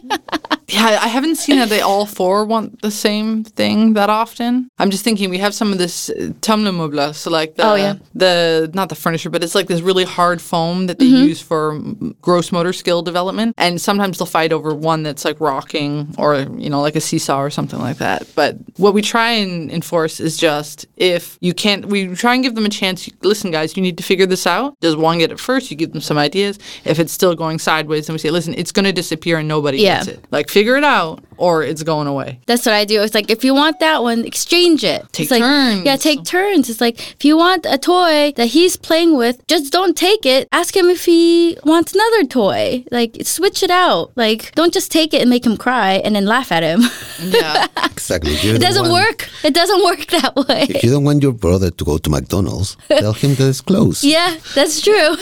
Yeah, I haven't seen that they all four want the same thing that often. I'm just thinking we have some of this uh, tumlemøbler, so like the Oh, yeah. the not the furniture, but it's like this really hard foam that they Mm-hmm. use for gross motor skill development. And sometimes they'll fight over one that's like rocking or you know like a seesaw or something like that. But what we try and enforce is just if you can't, we try and give them a chance. Listen, guys, you need to figure this out. Does one get it first? You give them some ideas. If it's still going sideways, then we say, listen, it's going to disappear and nobody Yeah. gets it. Like figure it out or it's going away. That's what I do. It's like if you want that one, exchange it. Take it's like, turns. Yeah, take turns. It's like if you want a toy that he's playing with, just don't take it. Ask him if he wants another toy. Like switch it out. Like don't just take it and make him cry and then laugh at him. [laughs] Yeah. Exactly. If you it doesn't want- work. It doesn't work [laughs] that way. If you don't want your brother to go to McDonald's, tell him that it's closed. [laughs] Yeah, that's true.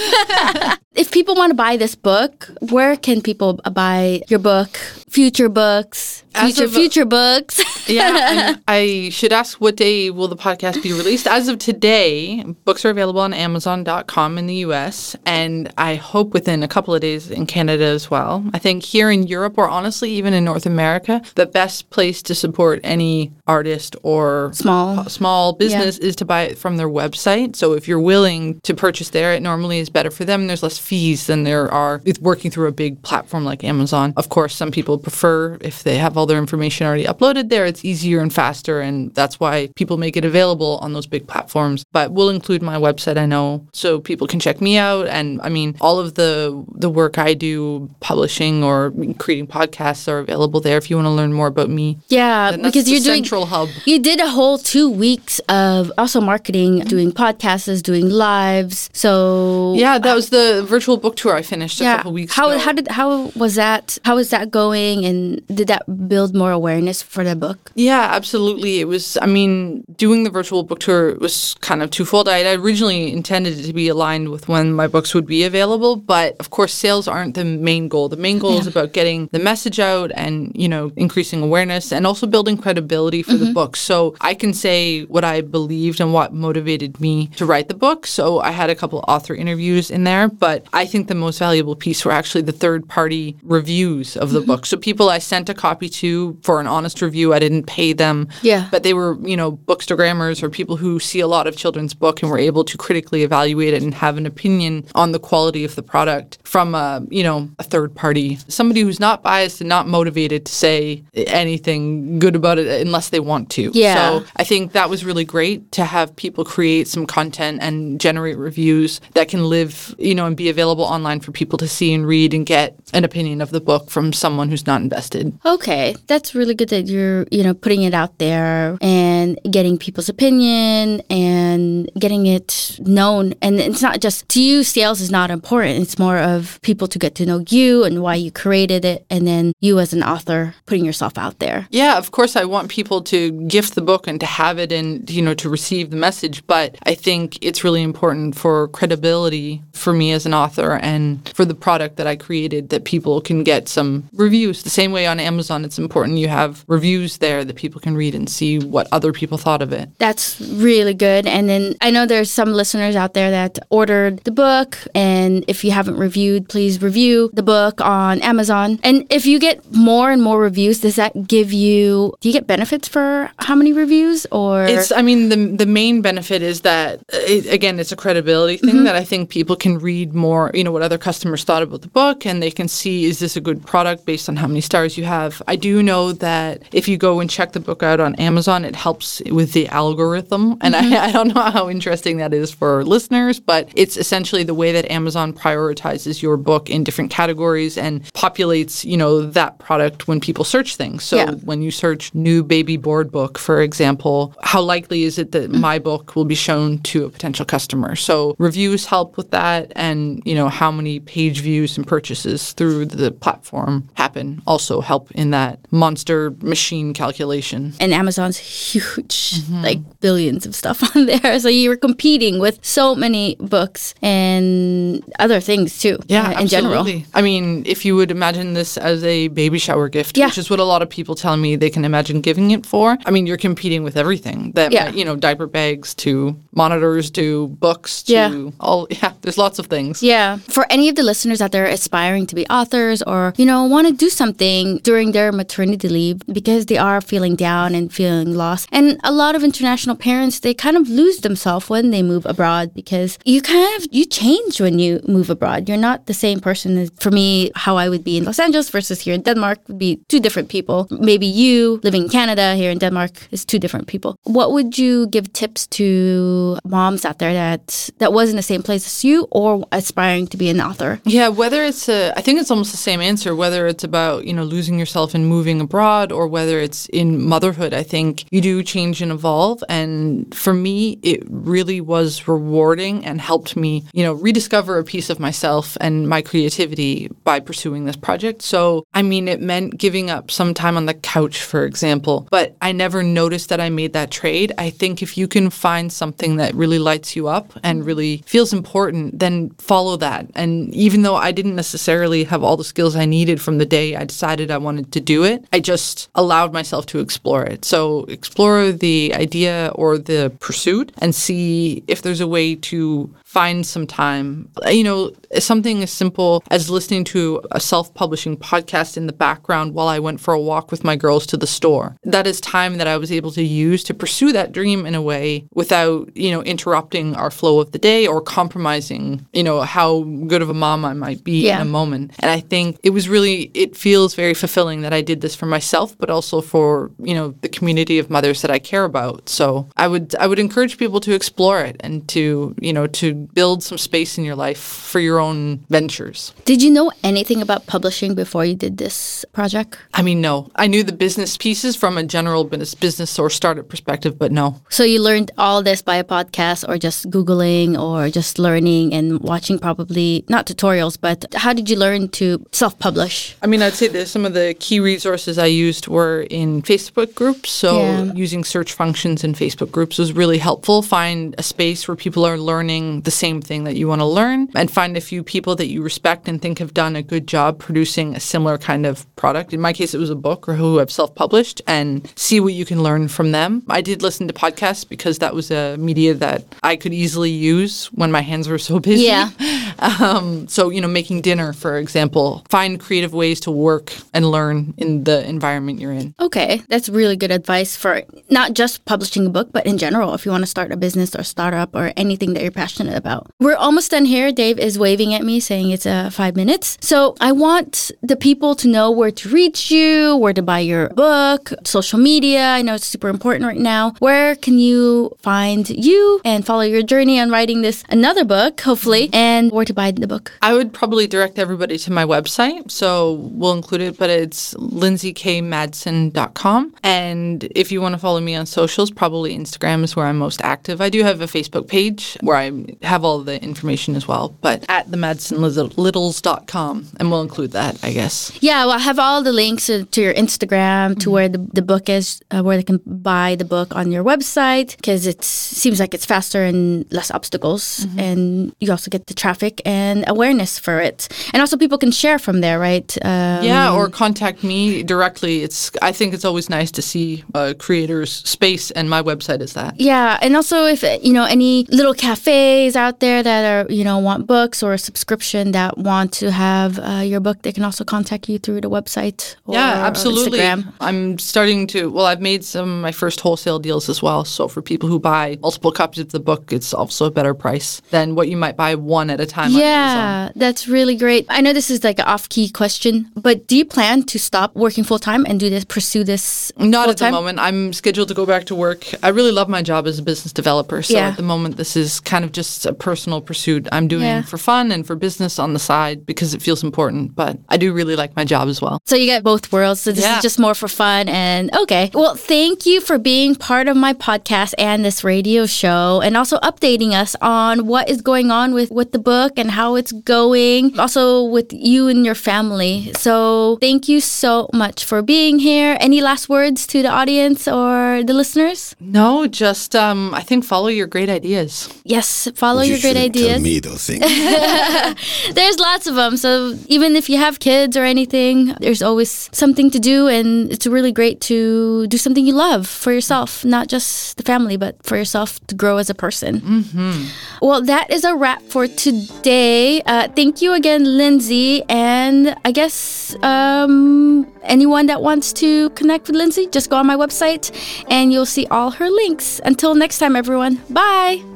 if people want to buy this book, where can people buy your book? Future books, As future of- future books. yeah. [laughs] I should ask what day will the podcast be released? As of today, books are available on Amazon.com in the US, and I hope within a couple of days in Canada as well. I think here in Europe, or honestly, even in North America, the best place to support any artist or Small. Uh, small business is to buy it from their website. So if you're willing to purchase there, it normally is better for them. There's less fees than there are with working through a big platform like Amazon. Of course, some people prefer if they have all their information already uploaded there, it's easier and faster. And that's why people make it available on those big platforms. But we'll include my website, I know, so people can check me out. And I mean, all of the, the work I do, publishing or creating podcasts, are available there if you want to learn more about me. Yeah, because you're doing central hub. You did a whole two weeks of also marketing, doing podcasts, doing lives. So Yeah, that was the virtual book tour I finished a couple weeks how ago. how did how was that? How is that going? And did that build more awareness for the book? Yeah, absolutely. It was, I mean, doing the virtual book tour was kind of twofold. I had originally intended it to be aligned with when my books would be available, but of course, sales aren't the main goal. The main goal is about getting the message out and, you know, increasing awareness and also building credibility for the mm-hmm. book. So I can say what I believed and what motivated me to write the book. So I had a couple author interviews in there, but I think the most valuable piece were actually the third party reviews of the mm-hmm. book. So people I sent a copy too for an honest review. I didn't pay them. Yeah. But they were, you know, bookstagrammers or people who see a lot of children's book and were able to critically evaluate it and have an opinion on the quality of the product from a, you know, a third party. Somebody who's not biased and not motivated to say anything good about it unless they want to. Yeah. So I think that was really great to have people create some content and generate reviews that can live, you know, and be available online for people to see and read and get an opinion of the book from someone who's not invested. Okay, that's really good that you're, you know, putting it out there and getting people's opinion and getting it known. And it's not just to you, sales is not important. It's more of people to get to know you and why you created it, and then you as an author putting yourself out there. Yeah, of course, I want people to gift the book and to have it and, you know, to receive the message. But I think it's really important for credibility for me as an author and for the product that I created that people can get some reviews. The same way on Amazon, it's important you have reviews there that people can read and see what other people thought of it. That's really good. And then I know there's some listeners out there that ordered the book. And if you haven't reviewed, please review the book on Amazon. And if you get more and more reviews, does that give you, do you get benefits for how many reviews or? It's, I mean, the, the main benefit is that, uh, it, again, it's a credibility thing mm-hmm. that I think people can read more, you know, what other customers thought about the book and they can see, is this a good product based on how many stars you have? I do know that if you go and check the book out on Amazon, it helps with the algorithm. And I, mm-hmm. [laughs] I don't know how interesting that is for listeners, but it's essentially the way that Amazon prioritizes your book in different categories and populates, you know, that product when people search things. So Yeah. when you search new baby board book, for example, how likely is it that mm-hmm. my book will be shown to a potential customer? So reviews help with that and, you know, how many page views and purchases through the platform happen also help in that monster machine calculation. and Amazon's huge, Mm-hmm. like billions of stuff [laughs] on there. So you were competing with so many books and other things too. Yeah, uh, in general. absolutely. I mean, if you would imagine this as a baby shower gift, Yeah. which is what a lot of people tell me they can imagine giving it for. I mean, you're competing with everything that, Yeah. you know, diaper bags to monitors to books to Yeah. all. [laughs] Yeah, there's lots of things. Yeah. For any of the listeners out there aspiring to be authors or, you know, want to do something during their maternity leave because they are feeling down and feeling lost. And a lot of international parents, they kind of lose themselves when they move abroad because you kind of you change when you move abroad. You're not the same person as for me how I would be in Los Angeles versus here in Denmark would be two different people. Maybe you living in Canada here in Denmark is two different people. What would you give tips to moms out there that that was in the same place as you or aspiring to be an author? Yeah, whether it's a, I think it's almost the same answer, whether it's about, you know, losing yourself and moving abroad or whether it's in motherhood. I think you do change and evolve. And for me, it really was rewarding and helped me, you know, rediscover a piece of myself and my creativity by pursuing this project. So, I mean, it meant giving up some time on the couch, for example, but I never noticed that I made that trade. I think if you can find something that really lights you up and really feels important, then follow that. And even though I didn't necessarily have all the skills I needed from the day I decided I wanted to do it, I just allowed myself to explore it. So explore the idea or the pursuit and see if there's a way to find some time. You know, something as simple as listening to a self publishing podcast in the background while I went for a walk with my girls to the store. That is time that I was able to use to pursue that dream in a way without, you know, interrupting our flow of the day or compromising, you know, how good of a mom I might be Yeah. in a moment. And I think it was really, it feels very fulfilling that I did this for myself, but also for, you know, the community of mothers that I care about. So I would, I would encourage people to explore it and to, you know, to build some space in your life for your own ventures. Did you know anything about publishing before you did this project? I mean, no, I knew the business pieces from a general business, business or startup perspective, but no. So you learned all this by a podcast or just Googling or just learning and watching probably not tutorials, but how did you learn to self publish? I mean, I'd say that some of the key resources I used were in Facebook groups. So Yeah. using search functions in Facebook groups was really helpful. Find a space where people are learning the same thing that you want to learn and find a few people that you respect and think have done a good job producing a similar kind of product. In my case, it was a book or who have self published and see what you can learn from them. I did listen to podcasts because that was a media that I could easily use when my hands were so busy. Yeah. [laughs] Um, so, you know, making dinner, for example, find creative ways to work and learn in the environment you're in. Okay, that's really good advice for not just publishing a book, but in general, if you want to start a business or startup or anything that you're passionate about. We're almost done here. Dave is waving at me saying it's uh, five minutes. So I want the people to know where to reach you, where to buy your book, social media. I know it's super important right now. Where can you find you and follow your journey on writing this another book, hopefully, and where to buy the book? I would probably direct everybody to my website. So we'll include it, but it's lindsaykmadsen.com. And if you want to follow me on socials, probably Instagram is where I'm most active. I do have a Facebook page where I have all the information as well, but at the madsenlittles.com. And we'll include that, I guess. Yeah, well, I have all the links to, your Instagram, to where the, the book is, uh, where they can buy the book on your website, because it seems like it's faster and less obstacles. And you also get the traffic and awareness for it. And also, people can share from there, right? Um, Yeah, or contact me directly. It's I think it's always nice to see a creator's space, and my website is that. Yeah, and also if you know any little cafes out there that are you know want books or a subscription that want to have uh, your book, they can also contact you through the website. Or yeah, absolutely. Instagram. I'm starting to. Well, I've made some of my first wholesale deals as well. So for people who buy multiple copies of the book, it's also a better price than what you might buy one at a time. on Amazon. Yeah, that's really great. I know this is like an off-key question, but do you plan to stop working full time and do this, pursue this? Not at the moment. I'm scheduled to go back to work. I really love my job as a business developer. So Yeah. at the moment, this is kind of just a personal pursuit I'm doing Yeah. for fun and for business on the side because it feels important. But I do really like my job as well. So you get both worlds. So this Yeah. is just more for fun and okay. Well, thank you for being part of my podcast and this radio show and also updating us on what is going on with with the book and how it's going. Also with you and your family. So thank you so much for being here. Any last words to the audience or the listeners? No, just um, I think follow your great ideas. Yes, follow you your great shouldn't tell ideas. me those things. [laughs] [laughs] There's lots of them. So even if you have kids or anything, there's always something to do, and it's really great to do something you love for yourself, not just the family, but for yourself to grow as a person. Mm-hmm. Well, that is a wrap for today. Uh, thank you again, Lindsay, and I guess um, anyone that wants to connect with Lindsay, just go on my website, and you'll see all her links. Until next time, everyone. Bye.